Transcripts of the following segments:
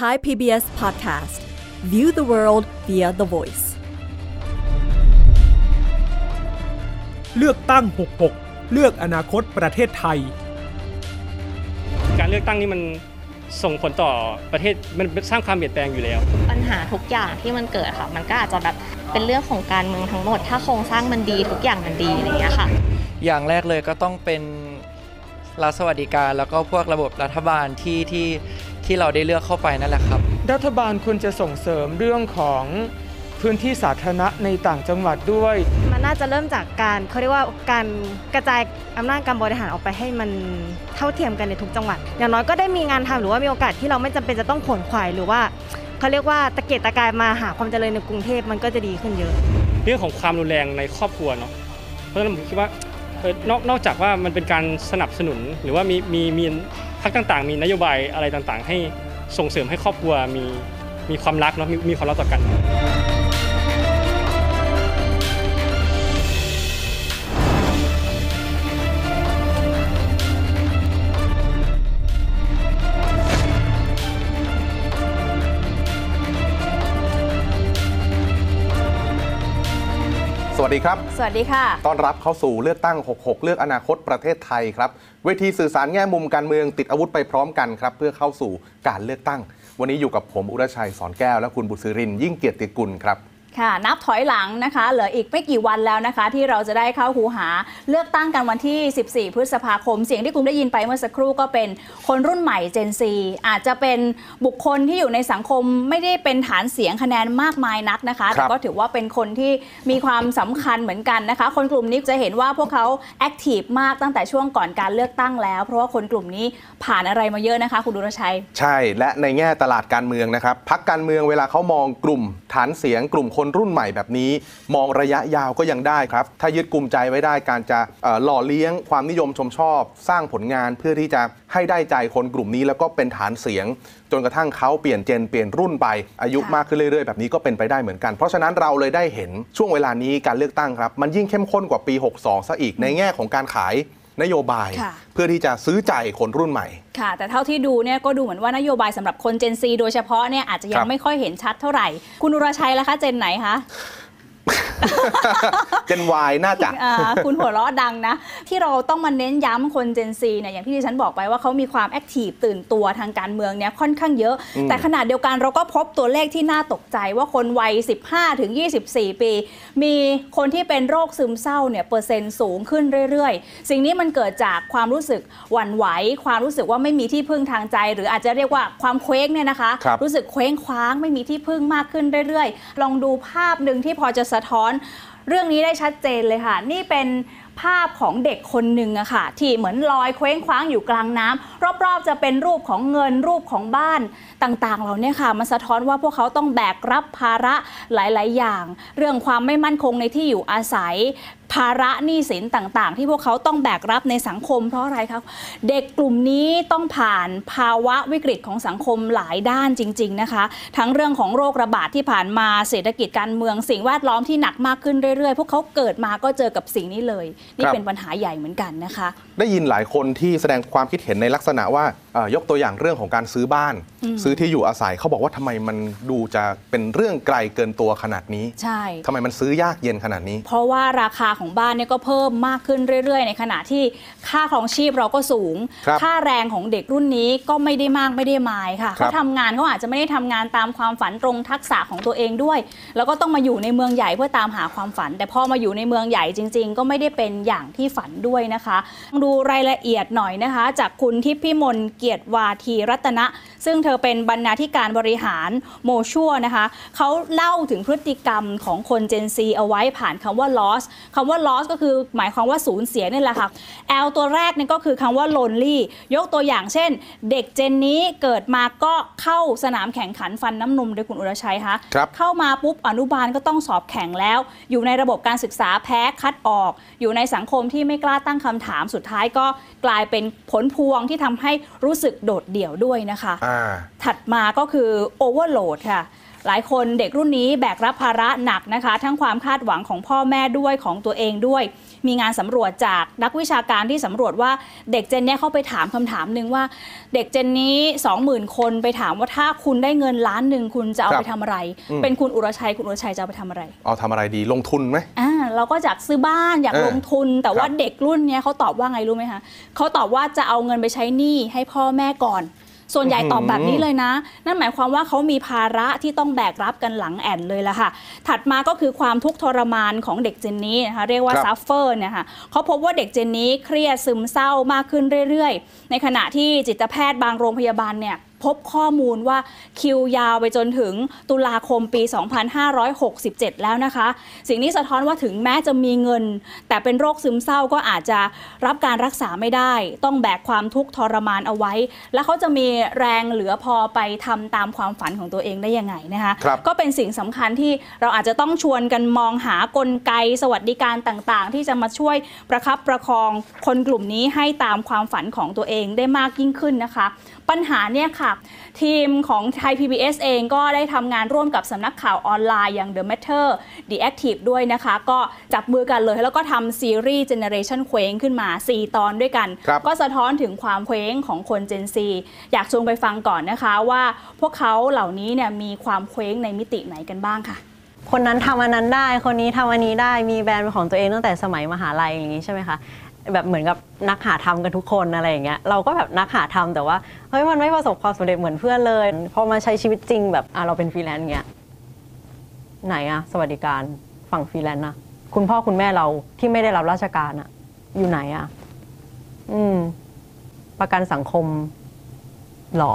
Thai PBS Podcast View the world via the voice เลือกตั้ง 66 เลือกอนาคตประเทศไทย การเลือกตั้งนี่มันส่งผลต่อประเทศมันสร้างความเปลี่ยนแปลงอยู่แล้ว ปัญหาทุกอย่างที่มันเกิดค่ะ มันก็อาจจะแบบเป็นเรื่องของการเมืองทั้งหมด ถ้าโครงสร้างมันดีทุกอย่างมันดีอะไรอย่างเงี้ยค่ะ อย่างแรกเลยก็ต้องเป็นรัฐสวัสดิการแล้วก็พวกระบบรัฐบาลที่ที่ ที่เราได้เลือกเข้าไปนั่นแหละครับ รัฐบาลควรจะส่งเสริมเรื่องของพื้นที่สาธารณะในต่างจังหวัดด้วย มันน่าจะเริ่มจากการเขาเรียกว่าการกระจายอำนาจการบริหารออกไปให้มันเท่าเทียมกันในทุกจังหวัด อย่างน้อยก็ได้มีงานทำหรือว่ามีโอกาสที่เราไม่จำเป็นจะต้องขนขวายหรือว่าเขาเรียกว่าตะเกียกตะกายมาหาความเจริญในกรุงเทพมันก็จะดีขึ้นเยอะ เรื่องของความรุนแรงในครอบครัวเนาะเพราะฉะนั้นผมคิดว่าเออ นอกนอกจากว่ามันเป็นการสนับสนุนหรือว่ามีมีมีพรรคต่างๆ มีนโยบายอะไรต่างๆ ให้ส่งเสริมให้ครอบครัวมีมีความรักเนาะมีมีความรักต่อกัน วัสดีครับ สวัสดีค่ะ ต้อนรับเข้าสู่เลือกตั้ง 66 เลือกอนาคตประเทศไทยครับ เวทีสื่อสารแง่มุมการเมืองติดอาวุธไปพร้อมกันครับ เพื่อเข้าสู่การเลือกตั้ง วันนี้อยู่กับผมอุรชัยสอนแก้วและคุณบุษรินทร์ยิ่งเกียรติกุลครับ ค่ะ นับถอยหลังนะคะ เหลืออีกไม่กี่วันแล้วนะคะ ที่เราจะได้เข้าคูหาเลือกตั้งกันวันที่ 14 พฤษภาคม เสียงที่คุณได้ยินไปเมื่อสักครู่ก็เป็นคนรุ่นใหม่เจนซีอาจจะเป็นบุคคลที่อยู่ในสังคมไม่ได้เป็นฐานเสียงคะแนนมากมายนักนะคะครับแต่ก็ถือว่าเป็นคนที่มีความสำคัญเหมือนกันนะคะ คนกลุ่มนี้จะเห็นว่าพวกเขา active มากตั้งแต่ช่วงก่อนการเลือกตั้งแล้ว เพราะว่าคนกลุ่มนี้ผ่านอะไรมาเยอะนะคะ คุณดุรชัย ใช่และในแง่ตลาดการเมืองนะครับพรรคการเมืองเวลาเขามองกลุ่มฐานเสียงกลุ่มคนรุ่นใหม่แบบนี้ มองระยะยาวก็ยังได้ครับ ถ้ายึดกลุ่มใจไว้ได้การจะหล่อเลี้ยงความนิยมชมชอบ สร้างผลงานเพื่อที่จะให้ได้ใจคนกลุ่มนี้แล้วก็เป็นฐานเสียง จนกระทั่งเขาเปลี่ยนเจนเปลี่ยนรุ่นไปอายุมากขึ้นเรื่อยๆ แบบนี้ก็เป็นไปได้เหมือนกัน เพราะฉะนั้นเราเลยได้เห็นช่วงเวลานี้การเลือกตั้งครับ มันยิ่งเข้มข้นกว่าปี 62ซะอีกในแง่ของการขาย นโยบาย ค่ะ เพื่อที่จะซื้อใจคนรุ่นใหม่ ค่ะ แต่เท่าที่ดูเนี่ยก็ดูเหมือนว่านโยบายสำหรับคนเจนซีโดยเฉพาะเนี่ยอาจจะยัครังบไม่ค่อยเห็นชัดเท่าไหร่ คุณอุรชัยล่ะคะ เจนไหนคะ เจนวายน่าจะอ่าคุณหัวเราะดังนะ ที่เราต้องมาเน้นย้ำคนเจนซีเนี่ยอย่างที่ดิฉันบอกไปว่าเขามีความแอคทีฟตื่นตัวทางการเมืองเนี่ยค่อนข้างเยอะอืมแต่ขนาดเดียวกันเราก็พบตัวเลขที่น่าตกใจว่าคนวัย 15 ถึง 24 ปี มีคนที่เป็นโรคซึมเศร้าเนี่ยเปอร์เซ็นต์สูงขึ้นเรื่อยๆ สิ่งนี้มันเกิดจากความรู้สึกหวั่นไหว ความรู้สึกว่าไม่มีที่พึ่งทางใจ หรืออาจจะเรียกว่าความเคว้งเนี่ยนะคะครับรู้สึกเคว้งคว้างไม่มีที่พึ่งมากขึ้นเรื่อยๆ ลองดูภาพหนึ่งที่พอจะสะท้อนเรื่องนี้ได้ชัดเจนเลยค่ะ นี่เป็นภาพของเด็กคนหนึ่งอะค่ะ ที่เหมือนลอยเคว้งคว้างอยู่กลางน้ำรอบๆ จะเป็นรูปของเงินรูปของบ้านต่างๆ เหล่านี้ค่ะ มันสะท้อนว่าพวกเขาต้องแบกรับภาระหลาย ๆ อย่าง เรื่องความไม่มั่นคงในที่อยู่อาศัยภาระหนี้สินต่างๆ ที่พวกเขาต้องแบกรับในสังคม เพราะอะไรครับ เด็กกลุ่มนี้ต้องผ่านภาวะวิกฤตของสังคมหลายด้านจริง ๆนะคะ ทั้งเรื่องของโรคระบาดที่ผ่านมาเศรษฐกิจการเมืองสิ่งแวดล้อมที่หนักมากขึ้นเรื่อยๆ พวกเขาเกิดมาก็เจอกับสิ่งนี้เลย นี่เป็นปัญหาใหญ่เหมือนกันนะคะ ได้ยินหลายคนที่แสดงความคิดเห็นในลักษณะว่า ยกตัวอย่างเรื่องของการซื้อบ้าน ซื้อที่อยู่อาศัยเขาบอกว่าทำไมมันดูจะเป็นเรื่องไกลเกินตัวขนาดนี้ใช่ทำไมมันซื้อยากเย็นขนาดนี้ เพราะว่าราคาของบ้านเนี่ยก็เพิ่มมากขึ้นเรื่อย ๆ ในขณะที่ค่าครองชีพเราก็สูงครับค่าแรงของเด็กรุ่นนี้ก็ไม่ได้มากไม่ได้มายค่ะครัเขาบทำงานเขาอาจจะไม่ได้ทำงานตามความฝันตรงทักษะของตัวเองด้วย แล้วก็ต้องมาอยู่ในเมืองใหญ่เพื่อตามหาความฝัน แต่พอมาอยู่ในเมืองใหญ่จริง ๆ ก็ไม่ได้เป็นอย่างที่ฝันด้วยนะคะ ดูรายละเอียดหน่อยนะคะ จากคุณทิพย์พิมลเกียรติวาทีรัตนะ ซึ่งเธอเป็นบรรณาธิการบริหารโมชัวนะคะเขาเล่าถึงพฤติกรรมของคน Gen Z เอาไว้ผ่านคำว่า loss คำว่า loss ก็คือหมายความว่าสูญเสียนี่แหละค่ะ L ตัวแรกนี่ก็คือคำว่า lonely ยกตัวอย่างเช่น เด็กเจนนี้เกิดมาก็เข้าสนามแข่งขันฟันน้ำนมโดยคุณอุรชัยคะครับเข้ามาปุ๊บอนุบาลก็ต้องสอบแข่งแล้ว อยู่ในระบบการศึกษาแพ้คัดออก อยู่ในสังคมที่ไม่กล้าตั้งคำถามสุดท้ายก็กลายเป็นผลพวงที่ทำให้รู้สึกโดดเดี่ยวด้วยนะคะอ่าถัดมาก็คือโอเวอร์โหลดค่ะหลายคนเด็กรุ่นนี้แบกรับภาระหนักนะคะ ทั้งความคาดหวังของพ่อแม่ด้วยของตัวเองด้วย มีงานสำรวจจากนักวิชาการที่สำรวจว่าเด็กเจนเนี้ยเขาไปถามคำถามหนึ่งว่า เด็กเจนนี้ 20,000 คนไปถามว่าถ้าคุณได้เงินล้านหนึ่งคุณจะเอาครับไปทำอะไรอืมเป็นคุณอุรชัยคุณอุรชัยจะเอาไปทำอะไรเอาทำอะไรดีลงทุนไหมอ่าเราก็อยากซื้อบ้านอยากเออลงทุน แต่ว่าครับเด็กรุ่นเนี้ยเขาตอบว่าไงรู้ไหมคะเขาตอบว่าจะเอาเงินไปใช้หนี้ให้พ่อแม่ก่อน ส่วนใหญ่ตอบแบบนี้เลยนะ นั่นหมายความว่าเขามีภาระที่ต้องแบกรับกันหลังแอนเลยละค่ะ ถัดมาก็คือความทุกข์ทรมานของเด็กเจนนี้นะคะเรียกว่าครับซัฟเฟอร์เนี่ยค่ะเขาพบว่าเด็กเจนนี้เครียดซึมเศร้ามากขึ้นเรื่อยๆ ในขณะที่จิตแพทย์บางโรงพยาบาลเนี่ย พบข้อมูลว่าคิวยาวไปจนถึงตุลาคมปี 2567 แล้วนะคะ สิ่งนี้สะท้อนว่าถึงแม้จะมีเงิน แต่เป็นโรคซึมเศร้าก็อาจจะรับการรักษาไม่ได้ ต้องแบกความทุกข์ทรมานเอาไว้ แล้วเขาจะมีแรงเหลือพอไปทำตามความฝันของตัวเองได้ยังไงนะคะครับก็เป็นสิ่งสำคัญที่เราอาจจะต้องชวนกันมองหากลไกสวัสดิการต่างๆ ที่จะมาช่วยประคับประคองคนกลุ่มนี้ให้ตามความฝันของตัวเองได้มากยิ่งขึ้นนะคะปัญหาเนี่ยค่ะ ทีมของไทย PBS เองก็ได้ทำงานร่วมกับสำนักข่าวออนไลน์อย่าง The Matter The Active ด้วยนะคะ ก็จับมือกันเลยแล้วก็ทำซีรีส์ Generation เคว้งขึ้นมา 4 ตอนด้วยกันครับก็สะท้อนถึงความเคว้งของคน Gen Z อยากชวนไปฟังก่อนนะคะว่าพวกเขาเหล่านี้เนี่ยมีความเคว้งในมิติไหนกันบ้างค่ะคนนั้นทำอันนั้นได้ คนนี้ทำอันนี้ได้ มีแบรนด์เป็นของตัวเองตั้งแต่สมัยมหาลัยอย่างนี้ใช่ไหมคะ แบบเหมือนกับนักหาทำกันทุกคนอะไรอย่างเงี้ยเราก็แบบนักหาทำแต่ว่าเฮ้ยมันไม่ประสบความสำเร็จเหมือนเพื่อนเลยพอมาใช้ชีวิตจริงแบบอะเราเป็นฟรีแลนซ์เงี้ยไหนอะสวัสดิการฝั่งฟรีแลนซ์นะคุณพ่อคุณแม่เราที่ไม่ได้รับราชการอะอยู่ไหนอะอืม ประกันสังคมหรอ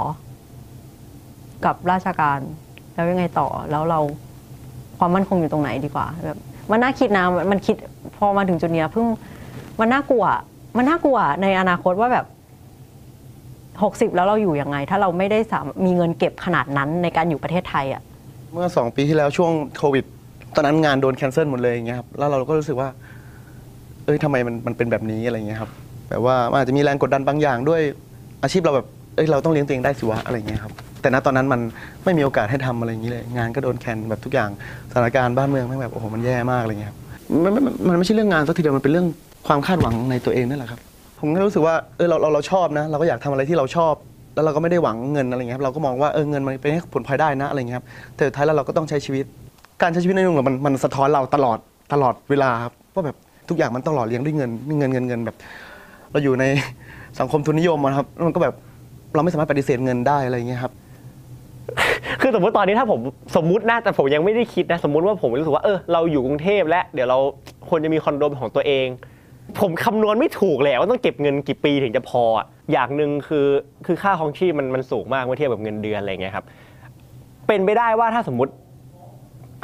กับราชการ แล้วยังไงต่อแล้วเราความมั่นคงอยู่ตรงไหนดีกว่าแบบมันน่าคิดนะมันมันคิดพอมาถึงจุดเนี้ยเพิ่ง มันน่ากลัว มันน่ากลัวในอนาคตว่าแบบหกสิบแล้วเราอยู่ยังไง ถ้าเราไม่ได้สามมีเงินเก็บขนาดนั้นในการอยู่ประเทศไทยอะเมื่อ2ปีที่แล้วช่วงโควิด ตอนนั้นงานโดนแคนเซิลหมดเลยอย่างเงี้ยครับแล้วเราก็รู้สึกว่า เอ้ยทำไมมันมันเป็นแบบนี้อะไรเงี้ยครับแบบว่ามันอาจจะมีแรงกดดันบางอย่างด้วยอาชีพเราแบบเอ้ยเราต้องเลี้ยงตัวเองได้สิวะอะไรเงี้ยครับแต่ณตอนนั้นมันไม่มีโอกาสให้ทำอะไรอย่างนี้เลย งานก็โดนแคนแบบทุกอย่างสถานการณ์บ้านเมืองแม่งแบบโอ้โหมันแย่มากอะไรเงี้ยครับมันมันมันไม่ใช่เรื่องงานสักทีเดียวมันเป็นเรื่อง ความคาดหวังในตัวเองนั่นแหละครับ ผมก็รู้สึกว่าเออเราเราเราชอบนะ เราก็อยากทำอะไรที่เราชอบ แล้วเราก็ไม่ได้หวังเงินอะไรเงี้ยครับเราก็มองว่าเออเงินมันเป็นผลพลอยได้นะอะไรเงี้ยครับแต่สุดท้ายแล้วเราก็ต้องใช้ชีวิต การใช้ชีวิตในเมืองมันมันสะท้อนเราตลอดตลอดเวลาครับว่าแบบทุกอย่างมันต้องหล่อเลี้ยงด้วยเงินนี่เงินเงินเงินแบบ เราอยู่ในสังคมทุนนิยมอะครับแล้วมันก็แบบเราไม่สามารถปฏิเสธเงินได้อะไรเงี้ยครับ คือสมมติตอนนี้ถ้าผมสมมตินะแต่ผมยังไม่ได้คิดนะ สมมติว่าผมรู้สึกว่าเออเราอยู่กรุงเทพและเดี๋ยวเราควรจะมีคอนโดเป็นของตัวเอง ผมคำนวณไม่ถูกเลยว่าต้องเก็บเงินกี่ปีถึงจะพออะอย่างหนึ่งคือคือค่าครองชีพมันมันสูงมากเมื่อเทียบกับเงินเดือนอะไรเงี้ยครับ เป็นไปได้ว่าถ้าสมมติ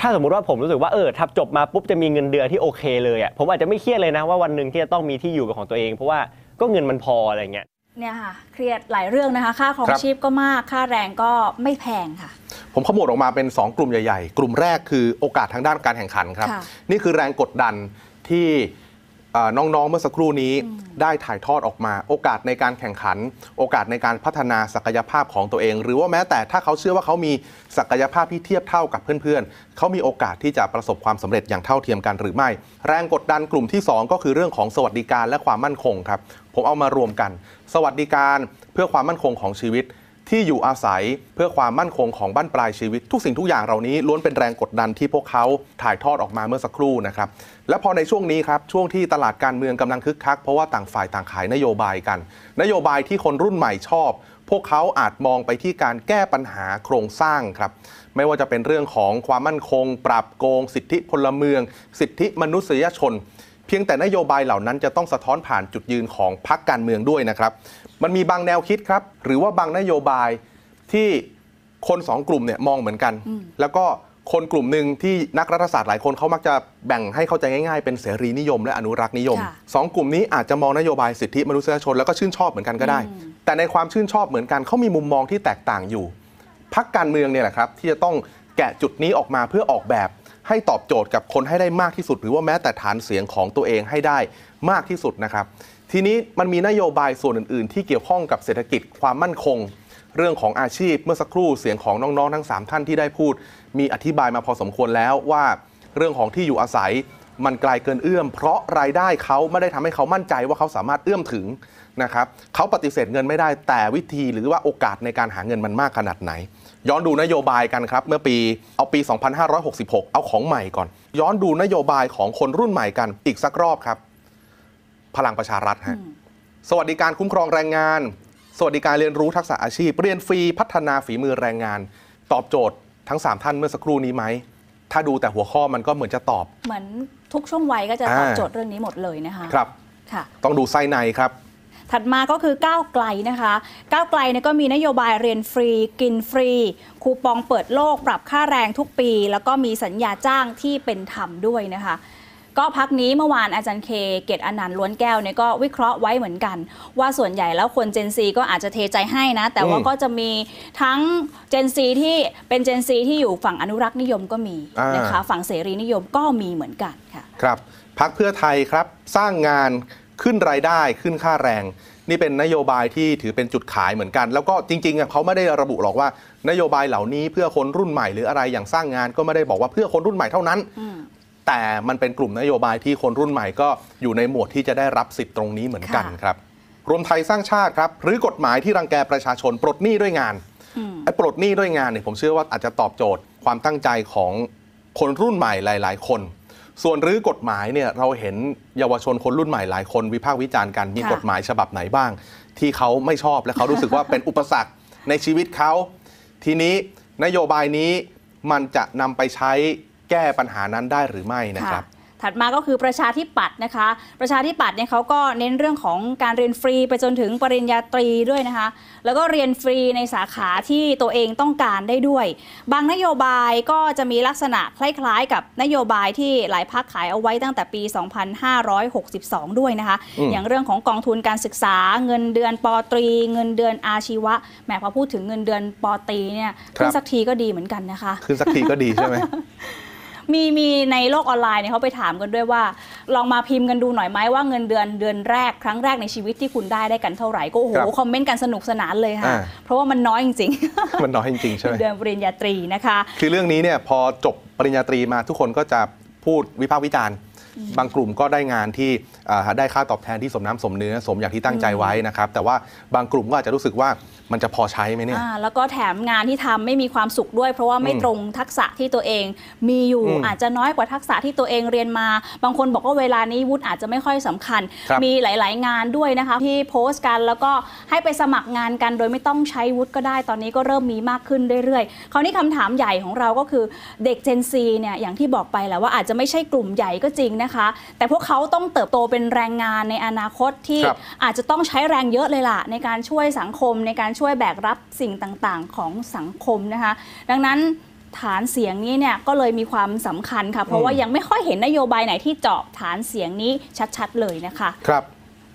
ถ้าสมมติว่าผมรู้สึกว่าเออทับจบมาปุ๊บจะมีเงินเดือนที่โอเคเลยอะผมอาจจะไม่เครียดเลยนะว่าวันหนึ่งที่จะต้องมีที่อยู่เป็นของตัวเองเพราะว่าก็เงินมันพออะไรเงี้ยเนี่ยค่ะเครียดหลายเรื่องนะคะ ค่าครองครับชีพก็มาก ค่าแรงก็ไม่แพงค่ะ ผมขมวดออกมาเป็น 2 กลุ่มใหญ่ๆ กลุ่มแรกคือโอกาสทางด้านการแข่งขันครับค่ะนี่คือแรงกดดันที่เอ่อ น้องๆเมื่อสักครู่นี้ได้ถ่ายทอดออกมา โอกาสในการแข่งขัน โอกาสในการพัฒนาศักยภาพของตัวเอง หรือว่าแม้แต่ถ้าเขาเชื่อว่าเขามีศักยภาพที่เทียบเท่ากับเพื่อนๆ เขามีโอกาสที่จะประสบความสำเร็จอย่างเท่าเทียมกันหรือไม่ แรงกดดันกลุ่มที่ 2 ก็คือเรื่องของสวัสดิการและความมั่นคงครับผมเอามารวมกัน สวัสดิการเพื่อความมั่นคงของชีวิตที่อยู่อาศัยเพื่อความมั่นคงของบ้านปลายชีวิต ทุกสิ่งทุกอย่างเหล่านี้ล้วนเป็นแรงกดดันที่พวกเขาถ่ายทอดออกมาเมื่อสักครู่นะครับ และพอในช่วงนี้ครับช่วงที่ตลาดการเมืองกำลังคึกคัก เพราะว่าต่างฝ่ายต่างขายนโยบายกัน นโยบายที่คนรุ่นใหม่ชอบ พวกเขาอาจมองไปที่การแก้ปัญหาโครงสร้างครับ ไม่ว่าจะเป็นเรื่องของความมั่นคง ปราบโกง สิทธิพลเมือง สิทธิมนุษยชน เพียงแต่นโยบายเหล่านั้นจะต้องสะท้อนผ่านจุดยืนของพรรคการเมืองด้วยนะครับ มันมีบางแนวคิดครับ หรือว่าบางนโยบายที่คนสองกลุ่มเนี่ยมองเหมือนกัน แล้วก็ คนกลุ่มหนึ่งที่นักรัฐศาสตร์หลายคนเขามักจะแบ่งให้เข้าใจง่ายๆ เป็นเสรีนิยมและอนุรักษ์นิยมค่ะสองกลุ่มนี้อาจจะมองนโยบายสิทธิมนุษยชนแล้วก็ชื่นชอบเหมือนกันก็ได้ แต่ในความชื่นชอบเหมือนกันเขามีมุมมองที่แตกต่างอยู่พักการเมืองเนี่ยแหละครับที่จะต้องแกะจุดนี้ออกมาเพื่อออกแบบให้ตอบโจทย์กับคนให้ได้มากที่สุด หรือว่าแม้แต่ฐานเสียงของตัวเองให้ได้มากที่สุดนะครับ ทีนี้มันมีนโยบายส่วนอื่น ๆ ที่เกี่ยวข้องกับเศรษฐกิจความมั่นคง เรื่องของอาชีพเมื่อสักครู่เสียงของน้อง ๆ ทั้ง 3 ท่านที่ได้พูด มีอธิบายมาพอสมควรแล้วว่าเรื่องของที่อยู่อาศัยมันไกลเกินเอื้อม เพราะรายได้เขาไม่ได้ทำให้เขามั่นใจว่าเขาสามารถเอื้อมถึงนะครับเขาปฏิเสธเงินไม่ได้แต่วิธีหรือว่าโอกาสในการหาเงินมันมากขนาดไหน ย้อนดูนโยบายกันครับ เมื่อปีเอาปี 2566 เอาของใหม่ก่อน ย้อนดูนโยบายของคนรุ่นใหม่กันอีกสักรอบครับ พลังประชารัฐฮะสวัสดิการคุ้มครองแรงงาน สวัสดิการเรียนรู้ทักษะอาชีพ เรียนฟรีพัฒนาฝีมือแรงงาน ตอบโจทย์ ทั้ง 3 ท่านเมื่อสักครู่นี้ไหม ถ้าดูแต่หัวข้อมันก็เหมือนจะตอบ เหมือนทุกช่วงวัยก็จะตอบอ่า โจทย์เรื่องนี้หมดเลยนะคะครับ ค่ะ ต้องดูไส้ในครับ ถัดมาก็คือก้าวไกลนะคะ ก้าวไกลเนี่ยก็มีนโยบายเรียนฟรี กินฟรี คูปองเปิดโลก ปรับค่าแรงทุกปี แล้วก็มีสัญญาจ้างที่เป็นธรรมด้วยนะคะ ก็พักนี้เมื่อวานอาจารย์เคเกตอนันต์ล้วนแก้วเนี่ยก็วิเคราะห์ไว้เหมือนกัน ว่าส่วนใหญ่แล้วคนเจนซีก็อาจจะเทใจให้นะ แต่ว่าอืมก็จะมีทั้งเจนซีที่เป็นเจนซีที่อยู่ฝั่งอนุรักษ์นิยมก็มีอ่านนะคะฝั่งเสรีนิยมก็มีเหมือนกันค่ะครับพักเพื่อไทยครับสร้างงานขึ้นรายได้ขึ้นค่าแรง นี่เป็นนโยบายที่ถือเป็นจุดขายเหมือนกัน แล้วก็จริงๆอะเขาไม่ได้ระบุหรอกว่า นโยบายเหล่านี้เพื่อคนรุ่นใหม่หรืออะไรอย่างสร้างงานก็ไม่ได้บอกว่าเพื่อคนรุ่นใหม่เท่านั้น แต่มันเป็นกลุ่มนโยบายที่คนรุ่นใหม่ก็อยู่ในหมวดที่จะได้รับสิทธิ์ตรงนี้เหมือนกันครับ รวมไทยสร้างชาติครับหรือกฎหมายที่รังแกประชาชนปลดหนี้ด้วยงานไอ้ปลดหนี้ด้วยงานเนี่ยผมเชื่อว่าอาจจะตอบโจทย์ความตั้งใจของคนรุ่นใหม่หลาย ๆ คน ส่วนรื้อกฎหมายเนี่ยเราเห็นเยาวชนคนรุ่นใหม่หลายคนวิพากษ์วิจารณ์กันมีค่ะกฎหมายฉบับไหนบ้าง ที่เขาไม่ชอบและเขารู้สึกว่าเป็นอุปสรรคในชีวิตเขา ทีนี้นโยบายนี้มันจะนำไปใช้ แก้ปัญหานั้นได้หรือไม่นะครับถัดมาก็คือประชาธิปัตย์นะคะ ประชาธิปัตย์เนี่ยเขาก็เน้นเรื่องของการเรียนฟรีไปจนถึงปริญญาตรีด้วยนะคะ แล้วก็เรียนฟรีในสาขาที่ตัวเองต้องการได้ด้วย บางนโยบายก็จะมีลักษณะคล้ายๆ กับนโยบายที่หลายพักขายเอาไว้ตั้งแต่ปี 2562 ด้วยนะคะอืมอย่างเรื่องของกองทุนการศึกษา เงินเดือนปอตรี เงินเดือนอาชีวะแหมพอพูดถึงเงินเดือนปอตรีเนี่ยครับขึ้นสักทีก็ดีเหมือนกันนะคะ ขึ้นสักทีก็ดีใช่ไหม มีมีในโลกออนไลน์เนี่ยเขาไปถามกันด้วยว่า ลองมาพิมพ์กันดูหน่อยไหมว่าเงินเดือนเดือนแรกครั้งแรกในชีวิตที่คุณได้ได้กันเท่าไหร่ก็โอ้โหครับคอมเมนต์กันสนุกสนานเลยค่ะ อ่า เพราะว่ามันน้อยจริงมันน้อยจริงๆๆใช่ไหม เดือนปริญญาตรีนะคะ คือเรื่องนี้เนี่ยพอจบปริญญาตรีมาทุกคนก็จะพูดวิพากษ์วิจารณ์ บางกลุ่มก็ได้งานที่อ่าได้ค่าตอบแทนที่สมน้ำสมเนื้อสมอย่างที่ตั้งใจไว้นะครับ แต่ว่าบางกลุ่มก็อาจจะรู้สึกว่ามันจะพอใช้ไหมเนี่ยอ่าแล้วก็แถมงานที่ทำไม่มีความสุขด้วย เพราะว่าไม่อืมตรงทักษะที่ตัวเองมีอยู่อืมอาจจะน้อยกว่าทักษะที่ตัวเองเรียนมา บางคนบอกว่าเวลานี้วุฒิอาจจะไม่ค่อยสำคัญครับมีหลาย ๆ งานด้วยนะคะที่โพสต์กันแล้วก็ให้ไปสมัครงานกัน โดยไม่ต้องใช้วุฒิก็ได้ตอนนี้ก็เริ่มมีมากขึ้นเรื่อย ๆ คราวนี้คำถามใหญ่ของเราก็คือเด็ก Gen Z เนี่ยอย่างที่บอกไปแล้วว่าอาจจะไม่ใช่กลุ่มใหญ่ก็จริงนะคะ แต่พวกเขาต้องเติบโตเป็นแรงงานในอนาคตที่ครับอาจจะต้องใช้แรงเยอะเลยล่ะ ในการช่วยสังคมในการช่วยแบกรับสิ่งต่างๆ ของสังคมนะคะ ดังนั้นฐานเสียงนี้เนี่ยก็เลยมีความสำคัญค่ะ เพราะว่ายังไม่ค่อยเห็นนโยบายไหนที่เจาะฐานเสียงนี้ชัดๆเลยนะคะ ครับ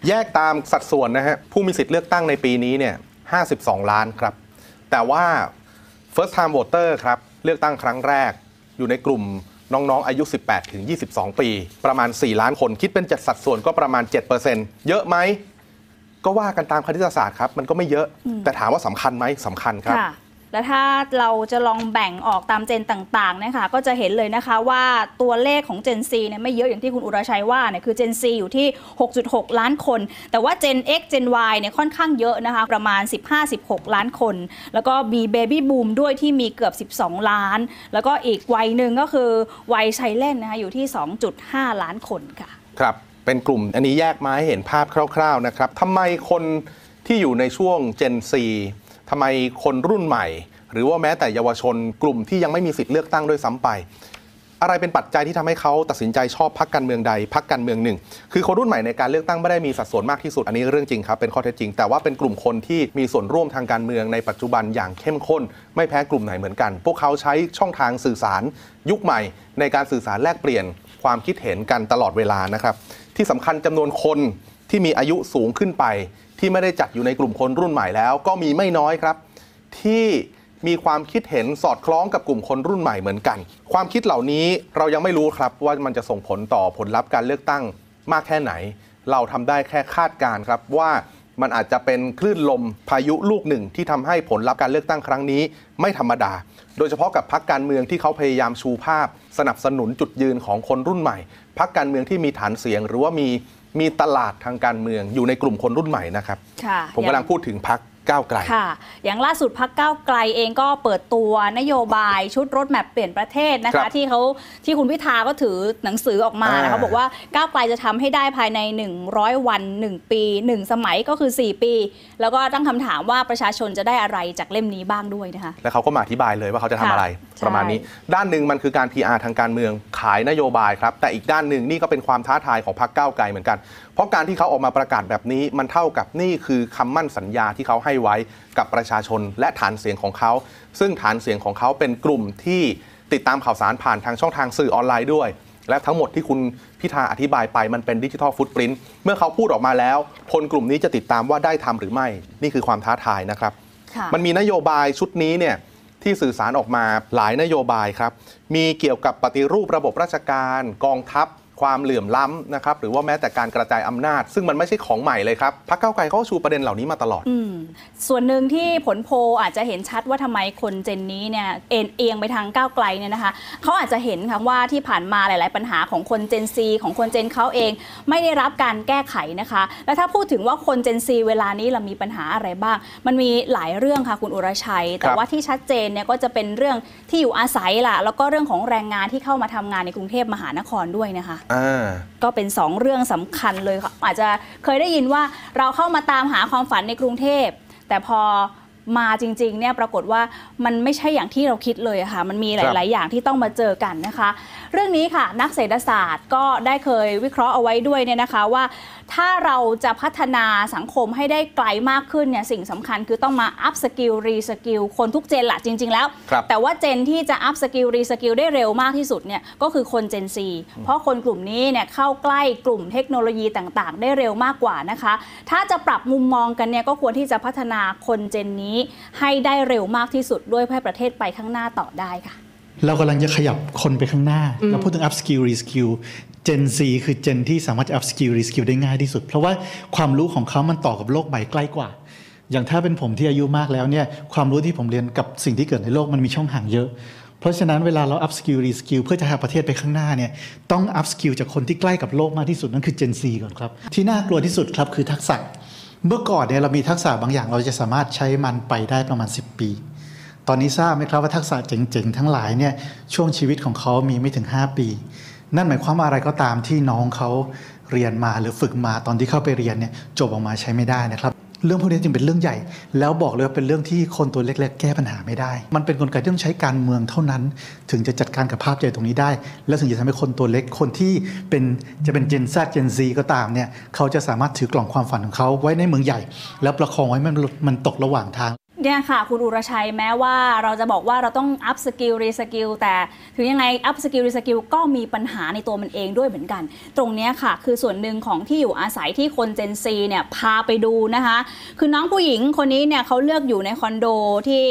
แยกตามสัดส่วนนะฮะผู้มีสิทธิ์เลือกตั้งในปีนี้เนี่ย52 ล้านครับ แต่ว่า first time voter ครับ เลือกตั้งครั้งแรกอยู่ในกลุ่ม น้องๆ อายุ 18 ถึง 22 ปี ประมาณ 4 ล้านคน คิดเป็นจัดสัดส่วนก็ประมาณ 7%เยอะไหม ก็ว่ากันตามคณิตศาสตร์ครับ มันก็ไม่เยอะอืมแต่ถามว่าสำคัญไหมสำคัญครับค่ะ และถ้าเราจะลองแบ่งออกตามเจนต่างๆนะคะก็จะเห็นเลยนะคะว่าตัวเลขของ Gen Z เนี่ยไม่เยอะอย่างที่คุณอุรชัยว่าเนี่ยคือ Gen Z อยู่ที่ 6.6 ล้านคน แต่ว่า Gen X Gen Y เนี่ยค่อนข้างเยอะนะคะประมาณ 15-16 ล้านคน แล้วก็มี Baby Boom ด้วยที่มีเกือบ 12 ล้าน แล้วก็อีกวัยหนึ่งก็คือวัยชัยเล่นนะคะอยู่ที่ 2.5 ล้านคนค่ะ ครับ เป็นกลุ่มอันนี้แยกมาให้เห็นภาพคร่าวๆนะครับทำไมคนที่อยู่ในช่วง Gen Z ทำไมคนรุ่นใหม่ หรือว่าแม้แต่เยาวชนกลุ่มที่ยังไม่มีสิทธิ์เลือกตั้งด้วยซ้ำไป อะไรเป็นปัจจัยที่ทำให้เขาตัดสินใจชอบพักการเมืองใดพักการเมืองหนึ่ง คือคนรุ่นใหม่ในการเลือกตั้งไม่ได้มีสัดส่วนมากที่สุดอันนี้เรื่องจริงครับเป็นข้อเท็จจริง แต่ว่าเป็นกลุ่มคนที่มีส่วนร่วมทางการเมืองในปัจจุบันอย่างเข้มข้น ไม่แพ้กลุ่มไหนเหมือนกัน พวกเขาใช้ช่องทางสื่อสาร ยุคใหม่ ในการสื่อสารแลกเปลี่ยนความคิดเห็นกันตลอดเวลานะครับที่สำคัญจำนวนคนที่มีอายุสูงขึ้นไป ที่ไม่ได้จัดอยู่ในกลุ่มคนรุ่นใหม่แล้ว ก็มีไม่น้อยครับ ที่มีความคิดเห็นสอดคล้องกับกลุ่มคนรุ่นใหม่เหมือนกัน ความคิดเหล่านี้เรายังไม่รู้ครับว่ามันจะส่งผลต่อผลลัพธ์การเลือกตั้งมากแค่ไหน เราทำได้แค่คาดการณ์ครับว่ามันอาจจะเป็นคลื่นลมพายุลูกหนึ่งที่ทำให้ผลลัพธ์การเลือกตั้งครั้งนี้ ไม่ธรรมดา โดยเฉพาะกับพรรคการเมืองที่เขาพยายามชูภาพ สนับสนุนจุดยืนของคนรุ่นใหม่พรรคการเมืองที่มีฐานเสียง หรือว่ามี มีตลาดทางการเมืองอยู่ในกลุ่มคนรุ่นใหม่นะครับค่ะผมกำลังพูดถึงพรรค ก้าวไกล ค่ะ อย่างล่าสุดพักก้าวไกลเองก็เปิดตัวนโยบายชุดรถแมพเปลี่ยนประเทศนะครัคะ บที่เขาที่คุณพิธาก็ถือหนังสือออกมาอ่านะคะบอกว่าก้าวไกลจะทำให้ได้ภายใน 100 วัน 1 ปี 1 สมัยก็คือ 4 ปี แล้วก็ตั้งคำถามว่าประชาชนจะได้อะไรจากเล่มนี้บ้างด้วยนะคะ แล้วเขาก็มาอธิบายเลยว่าเขาจะทำอะไรค่ะประมาณนี้ ด้านหนึ่งมันคือการ PR ทางการเมืองขายนโยบายครับ แต่อีกด้านหนึ่งนี่ก็เป็นความท้าทายของพรรคก้าวไกลเหมือนกันเพราะการที่เขาออกมาประกาศแบบนี้มันเท่ากับนี่คือคำมั่นสัญญาที่เขาให้ไว้กับประชาชนและฐานเสียงของเขา ซึ่งฐานเสียงของเขาเป็นกลุ่มที่ติดตามข่าวสารผ่านทางช่องทางสื่อออนไลน์ด้วย และทั้งหมดที่คุณพิธาอธิบายไปมันเป็นดิจิทัลฟุตปรินต์เมื่อเขาพูดออกมาแล้ว คนกลุ่มนี้จะติดตามว่าได้ทำหรือไม่ นี่คือความท้าทายนะครับค่ะมันมีนโยบายชุดนี้เนี่ยที่สื่อสารออกมาหลายนโยบายครับ มีเกี่ยวกับปฏิรูประบบราชการ กองทัพ ความเหลื่อมล้ำนะครับหรือว่าแม้แต่การกระจายอำนาจ ซึ่งมันไม่ใช่ของใหม่เลยครับพรรคเก้าวไกลเขาก็ชูประเด็นเหล่านี้มาตลอดอืมส่วนหนึ่งที่ผลโพลอาจจะเห็นชัดว่าทำไมคนเจนนี้เนี่ยเอ็นเอียงไปทางก้าวไกลเนี่ยนะคะเขาอาจจะเห็นค่ะว่าที่ผ่านมาหลาย ๆ ปัญหาของคนเจนซีของคนเจนเขาเอง ไม่ได้รับการแก้ไขนะคะ แล้วถ้าพูดถึงว่าคนเจนซีเวลานี้เรามีปัญหาอะไรบ้าง มันมีหลายเรื่องค่ะคุณอุรชัย แต่ครับว่าที่ชัดเจนเนี่ยก็จะเป็นเรื่องที่อยู่อาศัยล่ะ แล้วก็เรื่องของแรงงานที่เข้ามาทำงานในกรุงเทพมหานครด้วยนะคะอ่าก็เป็น 2 เรื่องสำคัญเลยค่ะอาจจะเคยได้ยินว่าเราเข้ามาตามหาความฝันในกรุงเทพ แต่พอ มาจริงๆเนี่ยปรากฏว่ามันไม่ใช่อย่างที่เราคิดเลยอะค่ะ มันมีหครับลาย ๆ อย่างที่ต้องมาเจอกันนะคะ เรื่องนี้ค่ะ นักเศรษฐศาสตร์ก็ได้เคยวิเคราะห์เอาไว้ด้วยเนี่ยนะคะว่า ถ้าเราจะพัฒนาสังคมให้ได้ไกลมากขึ้นเนี่ยสิ่งสำคัญคือต้องมา upskill reskill คนทุก gen ละจริง ๆ แล้วครับแต่ว่า gen ที่จะ upskill reskill ได้เร็วมากที่สุดเนี่ยก็คือคน Gen Z เพราะคนกลุ่มนี้เนี่ยเข้าใกล้กลุ่มเทคโนโลยีต่าง ๆ ได้เร็วมากกว่านะคะ ถ้าจะปรับมุมมองกันเนี่ยก็ควรที่จะพัฒนาคน gen นี้ให้ได้เร็วมากที่สุดด้วยเพื่อให้ประเทศไปข้างหน้าต่อได้ค่ะ เรากำลังจะขยับคนไปข้างหน้าอืมเราพูดถึง up skill re skill Gen Z คือ Gen ที่สามารถจะ up skill re skill ได้ง่ายที่สุด เพราะว่าความรู้ของเขามันต่อกับโลกใบใกล้กว่าอย่างถ้าเป็นผมที่อายุมากแล้วเนี่ยความรู้ที่ผมเรียนกับสิ่งที่เกิดในโลกมันมีช่องห่างเยอะ เพราะฉะนั้นเวลาเรา up skill re skill เพื่อจะพาประเทศไปข้างหน้าเนี่ยต้อง up skill จากคนที่ใกล้กับโลกมากที่สุดนั่นคือ Gen Z ก่อนครับ ที่น่ากลัวที่สุดครับคือทักษะ เมื่อก่อนเนี่ยเรามีทักษะบางอย่างเราจะสามารถใช้มันไปได้ประมาณ 10 ปี ตอนนี้ทราบไหมครับว่าทักษะเจ๋งๆ ทั้งหลายเนี่ยช่วงชีวิตของเขามีไม่ถึง 5 ปี นั่นหมายความว่าอะไรก็ตามที่น้องเขาเรียนมาหรือฝึกมาตอนที่เข้าไปเรียนเนี่ยจบออกมาใช้ไม่ได้นะครับ เรื่องพวกนี้จึงเป็นเรื่องใหญ่ แล้วบอกเลยว่าเป็นเรื่องที่คนตัวเล็ก ๆ แก้ปัญหาไม่ได้ มันเป็นกลไกที่ต้องใช้การเมืองเท่านั้น ถึงจะจัดการกับภาพใหญ่ตรงนี้ได้ และถึงจะทำให้คนตัวเล็กคนที่เป็นจะเป็นเจนซ่าเจนซีก็ตามเนี่ยเขาจะสามารถถือกล่องความฝันของเขาไว้ในเมืองใหญ่ แล้วประคองไว้ไม่ให้มันมันตกระหว่างทาง เนี่ยค่ะ คุณอุรชัยแม้ว่าเราจะบอกว่าเราต้อง upskill reskill แต่ถึงยังไง upskill reskill ก็มีปัญหาในตัวมันเองด้วยเหมือนกัน ตรงเนี้ยค่ะ คือส่วนหนึ่งของที่อยู่อาศัยที่คน Gen Z เนี่ยพาไปดูนะคะ คือน้องผู้หญิงคนนี้เนี่ยเขาเลือกอยู่ในคอนโดที่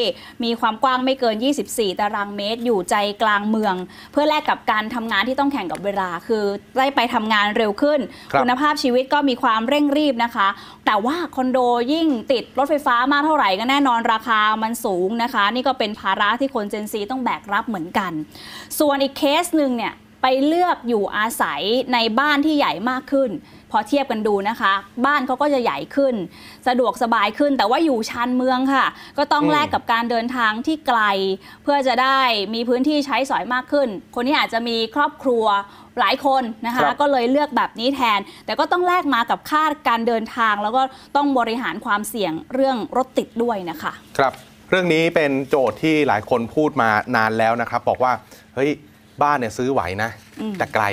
มีความกว้างไม่เกิน 24 ตารางเมตร อยู่ใจกลางเมือง เพื่อแลกกับการทำงานที่ต้องแข่งกับเวลา คือได้ไปทำงานเร็วขึ้นครับณภาพชีวิตก็มีความเร่งรีบนะคะ แต่ว่าคอนโดยิ่งติดรถไฟฟ้ามากเท่าไหร่ก็แน่นอนราคามันสูงนะคะ นี่ก็เป็นภาระที่คนเจนซีต้องแบกรับเหมือนกัน ส่วนอีกเคสหนึ่งเนี่ยไปเลือกอยู่อาศัยในบ้านที่ใหญ่มากขึ้น พอเทียบกันดูนะคะ บ้านเขาก็จะใหญ่ขึ้น สะดวกสบายขึ้น แต่ว่าอยู่ชานเมืองค่ะ ก็ต้องอืมแลกกับการเดินทางที่ไกล เพื่อจะได้มีพื้นที่ใช้สอยมากขึ้น คนนี้อาจจะมีครอบครัวหลายคนนะคะครับก็เลยเลือกแบบนี้แทน แต่ก็ต้องแลกมากับค่าการเดินทาง แล้วก็ต้องบริหารความเสี่ยงเรื่องรถติดด้วยนะคะ ครับ เรื่องนี้เป็นโจทย์ที่หลายคนพูดมานานแล้วนะครับ บอกว่าเฮ้ยบ้านเนี่ยซื้อไหวนะอืมแต่ไกล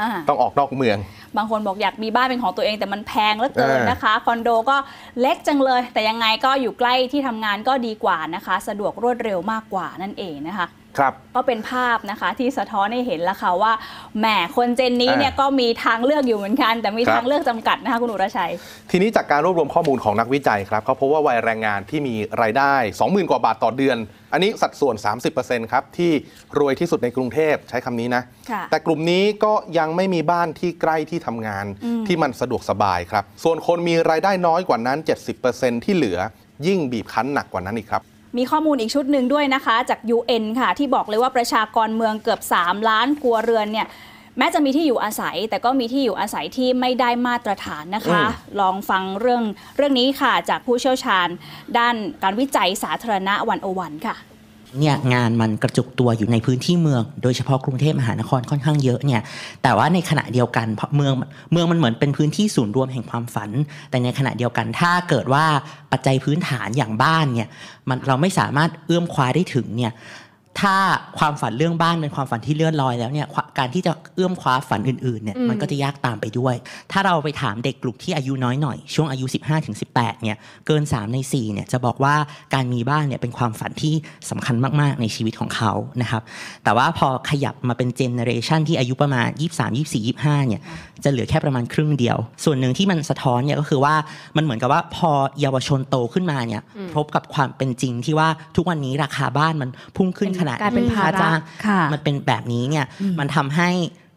อ่าต้องออกนอกเมือง บางคนบอกอยากมีบ้านเป็นของตัวเองแต่มันแพงเหลือเกินเออนะคะคอนโดก็เล็กจังเลย แต่ยังไงก็อยู่ใกล้ที่ทำงานก็ดีกว่านะคะ สะดวกรวดเร็วมากกว่านั่นเองนะคะ ครับก็เป็นภาพนะคะที่สะท้อนให้เห็นแล้วค่ะว่าแหมคนเจนนี้เนี่ยก็มีทางเลือกอยู่เหมือนกัน แต่มีครับทางเลือกจำกัดนะคะคุณอุรชัย ทีนี้จากการรวบรวมข้อมูลของนักวิจัยครับเขาพบว่าวัยแรงงานที่มีรายได้ 20,000 กว่าบาทต่อเดือน อันนี้สัดส่วน 30%ครับที่รวยที่สุดในกรุงเทพใช้คำนี้นะค่ะแต่กลุ่มนี้ก็ยังไม่มีบ้านที่ใกล้ที่ทำงานอืมที่มันสะดวกสบายครับส่วนคนมีรายได้น้อยกว่านั้น 70%ที่เหลือยิ่งบีบคั้นหนักกว่านั้นอีกครับ มีข้อมูลอีกชุดหนึ่งด้วยนะคะ จาก UN ค่ะ ที่บอกเลยว่าประชากรเมืองเกือบ 3 ล้านครัวเรือนเนี่ยแม้จะมีที่อยู่อาศัย แต่ก็มีที่อยู่อาศัยที่ไม่ได้มาตรฐานนะคะอืมลองฟังเรื่องเรื่องนี้ค่ะ จากผู้เชี่ยวชาญ ด้านการวิจัยสาธารณะวันโอวันค่ะ เนี่ยงานมันกระจุกตัวอยู่ในพื้นที่เมือง โดยเฉพาะกรุงเทพมหานครค่อนข้างเยอะเนี่ยแต่ว่าในขณะเดียวกันเมืองเมืองมันเหมือนเป็นพื้นที่ศูนย์รวมแห่งความฝัน แต่ในขณะเดียวกันถ้าเกิดว่าปัจจัยพื้นฐานอย่างบ้านเนี่ยมันเราไม่สามารถเอื้อมคว้าได้ถึงเนี่ย ถ้าความฝันเรื่องบ้านเป็นความฝันที่เลื่อนลอยแล้วเนี่ยควการที่จะเอื้อมคว้าฝันอื่นๆเนี่ยอืมมันก็จะยากตามไปด้วย ถ้าเราไปถามเด็กกลุ่มที่อายุน้อยหน่อยช่วงอายุ 15-18เนี่ยเกิน 3 ใน4เนี่ยจะบอกว่าการมีบ้านเนี่ยเป็นความฝันที่สำคัญมากๆในชีวิตของเขานะครับแต่ว่าพอขยับมาเป็นเจเนเรชันที่อายุประมาณ 23 24 25เนี่ยจะเหลือแค่ประมาณครึ่งเดียว ส่วนหนึ่งที่มันสะท้อนเนี่ยก็คือว่ามันเหมือนกับว่าพอเยาวชนโตขึ้นมาเนี่ยอืมพบกับความเป็นจริงที่ว่าทุกวันนี้ราคาบ้านมันพุ่งขึ้นขนาดกลายเป็นภาระค่จ้างค่ะมันเป็นแบบนี้เนี่ยมันทำให้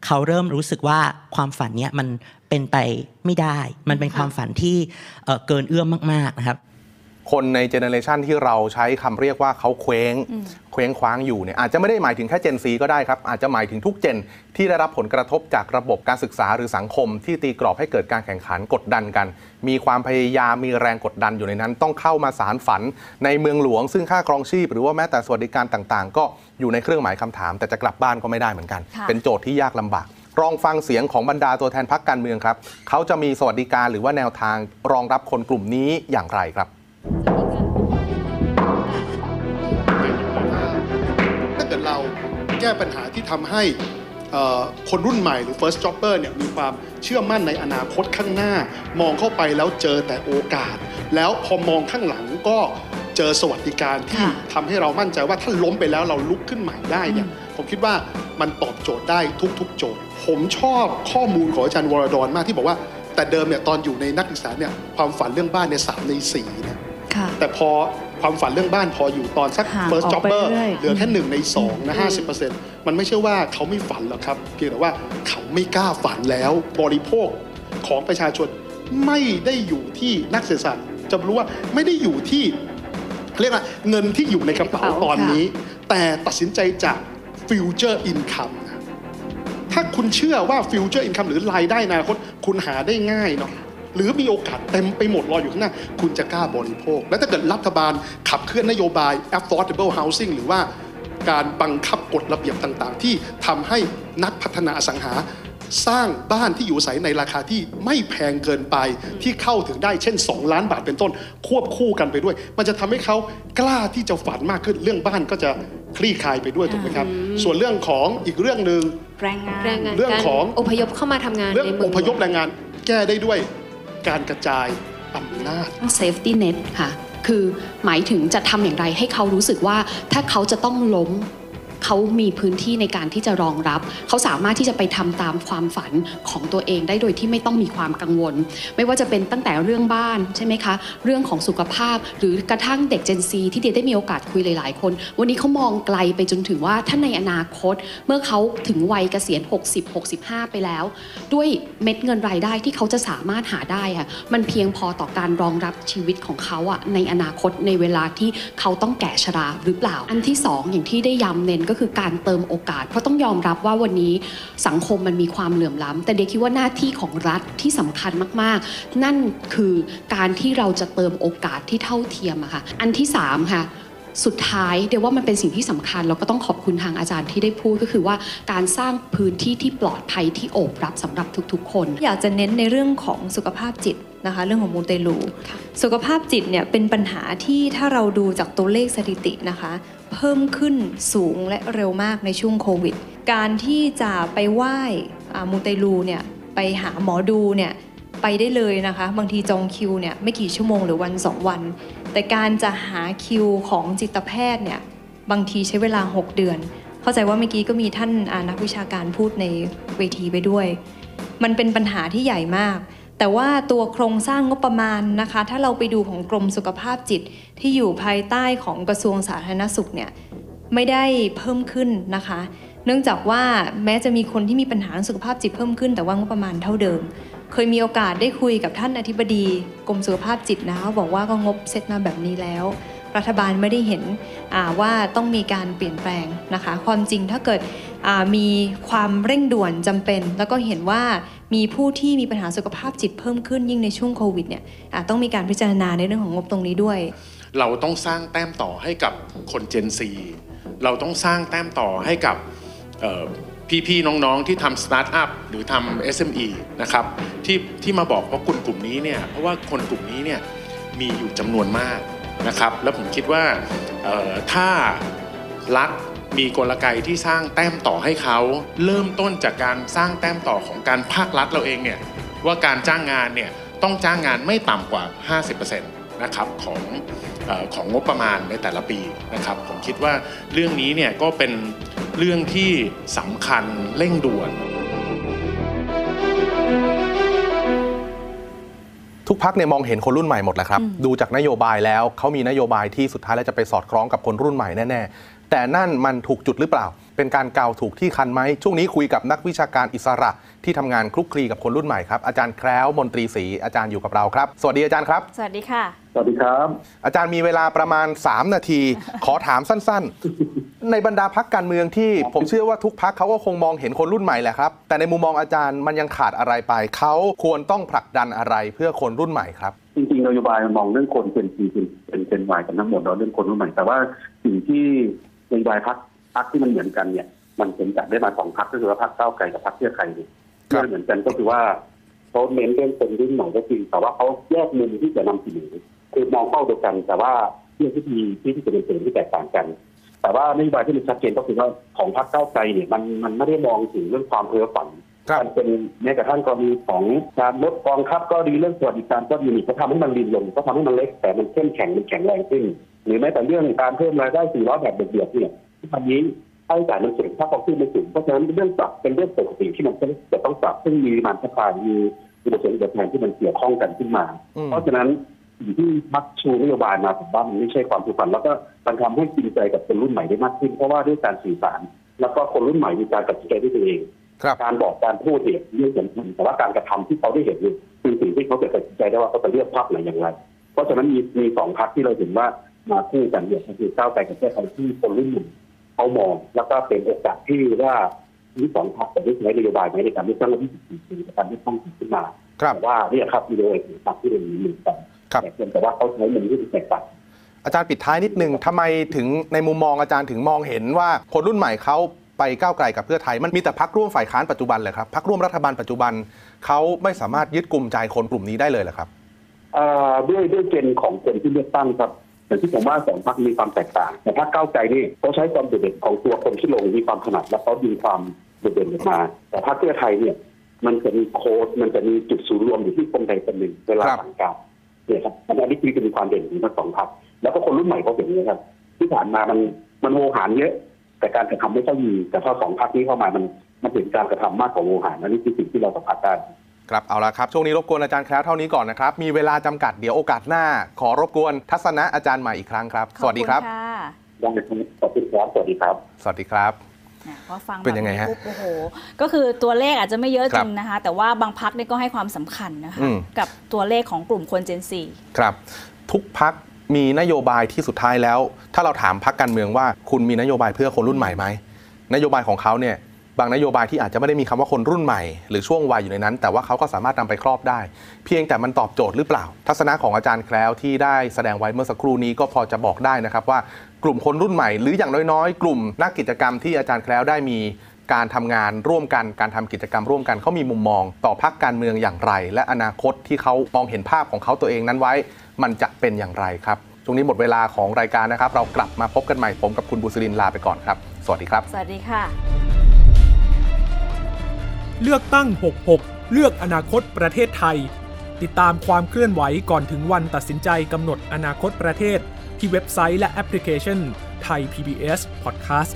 เขาเริ่มรู้สึกว่าความฝันเนี่ยมันเป็นไปไม่ได้ มันเป็นความฝันที่เอ่อเกินเอื้อมมากๆนะครับ คนในเจเนเรชันที่เราใช้คำเรียกว่าเขาเคว้งอืมเคว้งคว้างอยู่เนี่ยอาจจะไม่ได้หมายถึงแค่เจนซีก็ได้ครับ อาจจะหมายถึงทุกเจนที่ได้รับผลกระทบจากระบบการศึกษาหรือสังคม ที่ตีกรอบให้เกิดการแข่งขันกดดันกัน มีความพยายามมีแรงกดดันอยู่ในนั้น ต้องเข้ามาสารฝันในเมืองหลวง ซึ่งค่าครองชีพ หรือว่าแม้แต่สวัสดิการต่างๆ ก็อยู่ในเครื่องหมายคำถาม แต่จะกลับบ้านก็ไม่ได้เหมือนกันค่ะเป็นโจทย์ที่ยากลำบากลองฟังเสียงของบรรดาตัวแทนพักการเมืองครับ เขาจะมีสวัสดิการหรือว่าแนวทางรองรับคนกลุ่มนี้อย่างไรครับ ก้ปัญหาที่ทำให้เอ่อคนรุ่นใหม่หรือ first jobber เนี่ยมีความเชื่อมั่นในอนาคตข้างหน้า มองเข้าไปแล้วเจอแต่โอกาส แล้วพอมองข้างหลังก็เจอสวัสดิการที่ทำให้เรามั่นใจว่าถ้าล้มไปแล้วเราลุกขึ้นใหม่ได้เนี่ยผมคิดว่ามันตอบโจทย์ได้ทุก ๆ โจทย์ ผมชอบข้อมูลของอาจารย์วรดรมากที่บอกว่า แต่เดิมเนี่ยตอนอยู่ในนักศึกษาเนี่ยความฝันเรื่องบ้านเนี่ยสามในสี่เนี่ยค่ะแต่พอ ความฝันเรื่องบ้านพออยู่ตอนสัก ห่าง first ออกไป jobber เรื่อย เหลือแค่หนึ่งในสองนะอืห้ามสิบเปอร์เซ็นต์มันไม่ใช่ว่าเขาไม่ฝันหรอกครับ เพียงแต่ว่าเขาไม่กล้าฝันแล้ว บริโภคของประชาชนไม่ได้อยู่ที่นักเศรษฐศาสตร์จะรู้ว่าไม่ได้อยู่ที่ เรียกว่าเงินที่อยู่ในกระเป๋าตอนนี้ แต่ตัดสินใจจาก future income นะถ้าคุณเชื่อว่า future income หรือรายได้ในอนาคตคุณหาได้ง่ายเนาะ หรือมีโอกาสเต็มไปหมดรออยู่ข้างหน้า คุณจะกล้าบริโภค และถ้าเกิดรัฐบาลขับเคลื่อนนโยบาย affordable housing หรือว่าการบังคับกฎระเบียบต่างๆ ที่ทำให้นักพัฒนาอสังหา สร้างบ้านที่อยู่อาศัยในราคาที่ไม่แพงเกินไปที่เข้าถึงได้เช่น 2 ล้านบาทเป็นต้น ควบคู่กันไปด้วย มันจะทำให้เขากล้าที่จะฝันมากขึ้นเรื่องบ้านก็จะคลี่คลายไปด้วยถูกไหมครับ ส่วนเรื่องของอีกเรื่องหนึ่งแรงงานแรงงานเรื่องของการอพยพเข้ามาทำงานเรื่องในเมือองพยพแรงงานแก้ได้ด้วย การกระจายอำนาจ safety net ค่ะ คือหมายถึงจะทำอย่างไรให้เขารู้สึกว่าถ้าเขาจะต้องล้ม เขามีพื้นที่ในการที่จะรองรับ เขาสามารถที่จะไปทำตามความฝันของตัวเองได้โดยที่ไม่ต้องมีความกังวล ไม่ว่าจะเป็นตั้งแต่เรื่องบ้านใช่ไหมคะ เรื่องของสุขภาพ หรือกระทั่งเด็ก Gen Z ที่เดียได้มีโอกาสคุยหลาย ๆ คน วันนี้เขามองไกลไปจนถึงว่าถ้าในอนาคต เมื่อเขาถึงวัยเกษียณ 60 65 ไปแล้ว ด้วยเม็ดเงินรายได้ที่เขาจะสามารถหาได้อะมันเพียงพอต่อการรองรับชีวิตของเขาอะในอนาคตในเวลาที่เขาต้องแก่ชราหรือเปล่า อันที่สองอย่างที่ได้ย้ำเน้นก็คือการเติมโอกาส เพราะต้องยอมรับว่าวันนี้สังคมมันมีความเหลื่อมล้ำแต่เด็กคิดว่าหน้าที่ของรัฐที่สำคัญมากๆ นั่นคือการที่เราจะเติมโอกาสที่เท่าเทียมอะค่ะอันที่สามค่ะสุดท้ายเดี๋ยวว่ามันเป็นสิ่งที่สำคัญแล้วก็ต้องขอบคุณทางอาจารย์ที่ได้พูดก็คือว่าการสร้างพื้นที่ที่ปลอดภัยที่โอบรับสำหรับทุกๆ คน อยากจะเน้นในเรื่องของสุขภาพจิตนะคะ เรื่องของมูเตลู สุขภาพจิตเนี่ยเป็นปัญหาที่ถ้าเราดูจากตัวเลขสถิตินะคะ เพิ่มขึ้นสูงและเร็วมากในช่วงโควิด การที่จะไปไหว้มูเตลูเนี่ยไปหาหมอดูเนี่ยไปได้เลยนะคะ บางทีจองคิวเนี่ยไม่กี่ชั่วโมงหรือวันสองวัน แต่การจะหาคิวของจิตแพทย์เนี่ยบางทีใช้เวลา 6 เดือน เข้าใจว่าเมื่อกี้ก็มีท่านอ่านักวิชาการพูดในเวทีไปด้วย มันเป็นปัญหาที่ใหญ่มาก แต่ว่าตัวโครงสร้างงบประมาณนะคะ ถ้าเราไปดูของกรมสุขภาพจิตที่อยู่ภายใต้ของกระทรวงสาธารณสุขเนี่ยไม่ได้เพิ่มขึ้นนะคะ เนื่องจากว่าแม้จะมีคนที่มีปัญหาสุขภาพจิตเพิ่มขึ้น แต่ว่างบประมาณเท่าเดิม เคยมีโอกาสได้คุยกับท่านอธิบดีกรมสุขภาพจิตนะคะบอกว่าก็งบเซตมาแบบนี้แล้ว รัฐบาลไม่ได้เห็นว่าต้องมีการเปลี่ยนแปลงนะคะ ความจริงถ้าเกิดมีความเร่งด่วนจำเป็น แล้วก็เห็นว่า มีผู้ที่มีปัญหาสุขภาพจิตเพิ่มขึ้นยิ่งในช่วงโควิดเนี่ยต้องมีการพิจารณาในเรื่องของงบตรงนี้ด้วย เราต้องสร้างแต้มต่อให้กับคนเจนซีเราต้องสร้างแต้มต่อให้กับพี่ๆน้องๆที่ทำสตาร์ทอัพหรือทำ SME นะครับที่ที่มาบอกว่าคนกลุ่มนี้เนี่ยเพราะว่าคนกลุ่มนี้เนี่ยมีอยู่จำนวนมากนะครับ แล้วผมคิดว่าถ้ารัฐ มีกลไกที่สร้างแต้มต่อให้เขา เริ่มต้นจากการสร้างแต้มต่อของการภาครัฐเราเองเนี่ยว่าการจ้างงานเนี่ยต้องจ้างงานไม่ต่ำกว่า 50%นะครับของของงบประมาณในแต่ละปีนะครับ ผมคิดว่าเรื่องนี้เนี่ยก็เป็นเรื่องที่สำคัญเร่งด่วน ทุกพักเนี่ยมองเห็นคนรุ่นใหม่หมดแหละครับ ดูจากนโยบายแล้วเขามีนโยบายที่สุดท้ายแล้วจะไปสอดคล้องกับคนรุ่นใหม่แน่ๆ แต่นั่นมันถูกจุดหรือเปล่า เป็นการเกาถูกที่คันไหมช่วงนี้คุยกับนักวิชาการอิสระที่ทำงานคลุกคลีกับคนรุ่นใหม่ครับอาจารย์แคล้วมนตรีศรีอาจารย์อยู่กับเราครับ สวัสดีอาจารย์ครับ สวัสดีค่ะ สวัสดีครับ อาจารย์มีเวลาประมาณ 3 นาที ขอถามสั้นๆ ในบรรดาพักการเมืองที่ผมเชื่อว่าทุกพักเขาก็คงมองเห็นคนรุ่นใหม่แหละครับแต่ในมุมมองอาจารย์มันยังขาดอะไรไปเขาควรต้องผลักดันอะไรเพื่อคนรุ่นใหม่ครับจริงๆนโยบายมันมองเรื่องคนเป็นปีเป็นเป็นเป็นวายกันทั้งหมดเราเรื่องคนรุ่นใหม่แต่ว่าสิ่งที่ นโยบายพักพักที่มันเหมือนกันเนี่ย มันเป็นจัดได้มาสองพักก็คือว่าพักเก้าไกลกับพักเพื่อไทยเนี่ยเรื่องเหมือนกันก็คือว่าเขาเน้นเรื่องคนรุ่นใหม่ก็จริงแต่ว่าเขาแยกมุมที่จะนำเสนอคือมองเป้าเดียวกัน แต่ว่าเรื่องที่ดีที่ที่จะเป็นเสนอที่แตกต่างกัน แต่ว่านโยบายที่มันชัดเจนก็คือว่าของพรรคเก้าไกลเนี่ยมันมันไม่ได้มองถึงเรื่องความเพ้อฝันมันเป็นแม้กระทั่งกรณีของการลดกองทัพก็ดีเรื่องสวัสดิการก็ดีนี่ก็ทำให้มันลีนลงก็ทำให้มันเล็กแต่มันเข้มแข็งมันแข็งแรงขึ้น หรือแม้แต่เรื่องการเพิ่มรายได้สี่ร้อยแบบเดือดๆเนี่ยที่ทำนี้ค่าใช้จ่ายมันสูงถ้าเขาขึ้นไม่สูงเพราะฉะนั้นเรื่องปรับเป็นเรื่องปกติที่มันจะต้องปรับซึ่งมีมันสะพายมีมีผลประโยชน์ที่มันเกี่ยวข้องกันขึ้นมา เพราะฉะนั้นสิ่งที่มักชูนโยบายมาผมว่ามันไม่ใช่ความผูกพันแล้วก็มันทำให้จริงใจกับคนรุ่นใหม่ได้มากขึ้น เพราะว่าด้วยการสื่อสาร แล้วก็คนรุ่นใหม่มีการตัดสินใจด้วยตัวเองการบอกการพูดเนี่ยเรื่องสำคัญแต่ว่าการกระทำที่เขาได้เห็นคือสิ่งที่เขาจะตัดสินใจได้ว่าเขาจะเลือกพรรคไหนอย่างไร เพราะฉะนั้นมีมีสองพรรคที่เราเห็นว่า มาคู่กันเนี่ยคือก้าวไกลกับเพื่อไทยที่คนรุ่นใหม่เขามองแล้วก็เป็นโอกาสที่ว่ามีสองพรรคจะได้ใช้นโยบายไหมในการเลือกตั้งวันที่14ปีในการเลือกตั้งขึ้นมาแต่ว่าเนี่ยครับอีโดยพรรคที่เรามีหนึ่งกันแต่เพียงแต่ว่าเขาใช้มุมที่แตกต่างอาจารย์ปิดท้ายนิดนึงทำไมถึงในมุมมองอาจารย์ถึงมองเห็นว่าคนรุ่นใหม่เขาไปก้าวไกลกับเพื่อไทยมันมีแต่พักร่วมฝ่ายค้านปัจจุบันเลยครับพักร่วมรัฐบาลปัจจุบันเขาไม่สามารถยึดกลุ่มใจคนกลุ่มนี้ได้เลยเหรอครับด้วยด้วยเกณฑ์ของคนที่เลือกตั้งครับ อย่างที่ผมว่าสองพักมีความแตกต่างแต่พรรคก้าวไกลนี่เขาใช้ความโดดเด่นของตัวคนที่ลงมีความถนัดและเขาดึงความโดดเด่นออกมา แต่พรรคเพื่อไทยเนี่ย มันจะมีโค้ดมันจะมีจุดศูนย์รวมอยู่ที่คนใดคนหนึ่งเวลาสั่งการเนี่ยครับอันนี้คือจะมีความเด่นของทั้งสองพรรคแล้วก็คนรุ่นใหม่เขาเห็นนะครับ ที่ผ่านมามันมันโวหารเยอะ แต่การกระทำไม่ค่อยมีแต่พอสองพรรคนี้เข้ามามันมันเห็นการกระทำมากกว่าโวหารอันนี้คือสิ่งที่เราสัมผัสได้ ครับเอาละครับ ช่วงนี้รบกวนอาจารย์แคล้วเท่านี้ก่อนนะครับ มีเวลาจำกัดเดี๋ยวโอกาสหน้า ขอรบกวนทัศนะอาจารย์ใหม่อีกครั้งครับ สวัสดีครับได้ขอบคุณครับสวัสดีครับ สวัสดีครับพอฟังเป็นยังไงฮะโอ้โหก็คือตัวเลขอาจจะไม่เยอะคจรับริงนะคะ แต่ว่าบางพักเนี่ยก็ให้ความสำคัญนะคะอืมกับตัวเลขของกลุ่มคนเจนซีครับ ทุกพักมีนโยบายที่สุดท้ายแล้ว ถ้าเราถามพักการเมืองว่า คุณมีนโยบายเพื่อคนรุ่นใหม่ไหมนโยบายของเขาเนี่ย บางนโยบายที่อาจจะไม่ได้มีคำว่าคนรุ่นใหม่ หรือช่วงวัยอยู่ในนั้น แต่ว่าเขาก็สามารถนำไปครอบได้ เพียงแต่มันตอบโจทย์หรือเปล่า ทัศนะของอาจารย์แคล้วที่ได้แสดงไว้เมื่อสักครู่นี้ก็พอจะบอกได้นะครับว่ากลุ่มคนรุ่นใหม่ หรืออย่างน้อยๆ กลุ่มนักกิจกรรมที่อาจารย์แคล้วได้มีการทำงานร่วมกันการทำกิจกรรมร่วมกันเขามีมุมมอง ต่อพักการเมืองอย่างไร และอนาคตที่เขามองเห็นภาพของเขาตัวเองนั้นไว้ มันจะเป็นอย่างไรครับช่วงนี้หมดเวลาของรายการนะครับ เรากลับมาพบกันใหม่ผมกับคุณบุษรินลาไปก่อนครับ สวัสดีครับ สวัสดีค่ะ เลือกตั้ง 66 เลือกอนาคตประเทศไทย ติดตามความเคลื่อนไหวก่อนถึงวันตัดสินใจกำหนดอนาคตประเทศ ที่เว็บไซต์และแอปพลิเคชันไทย PBS Podcast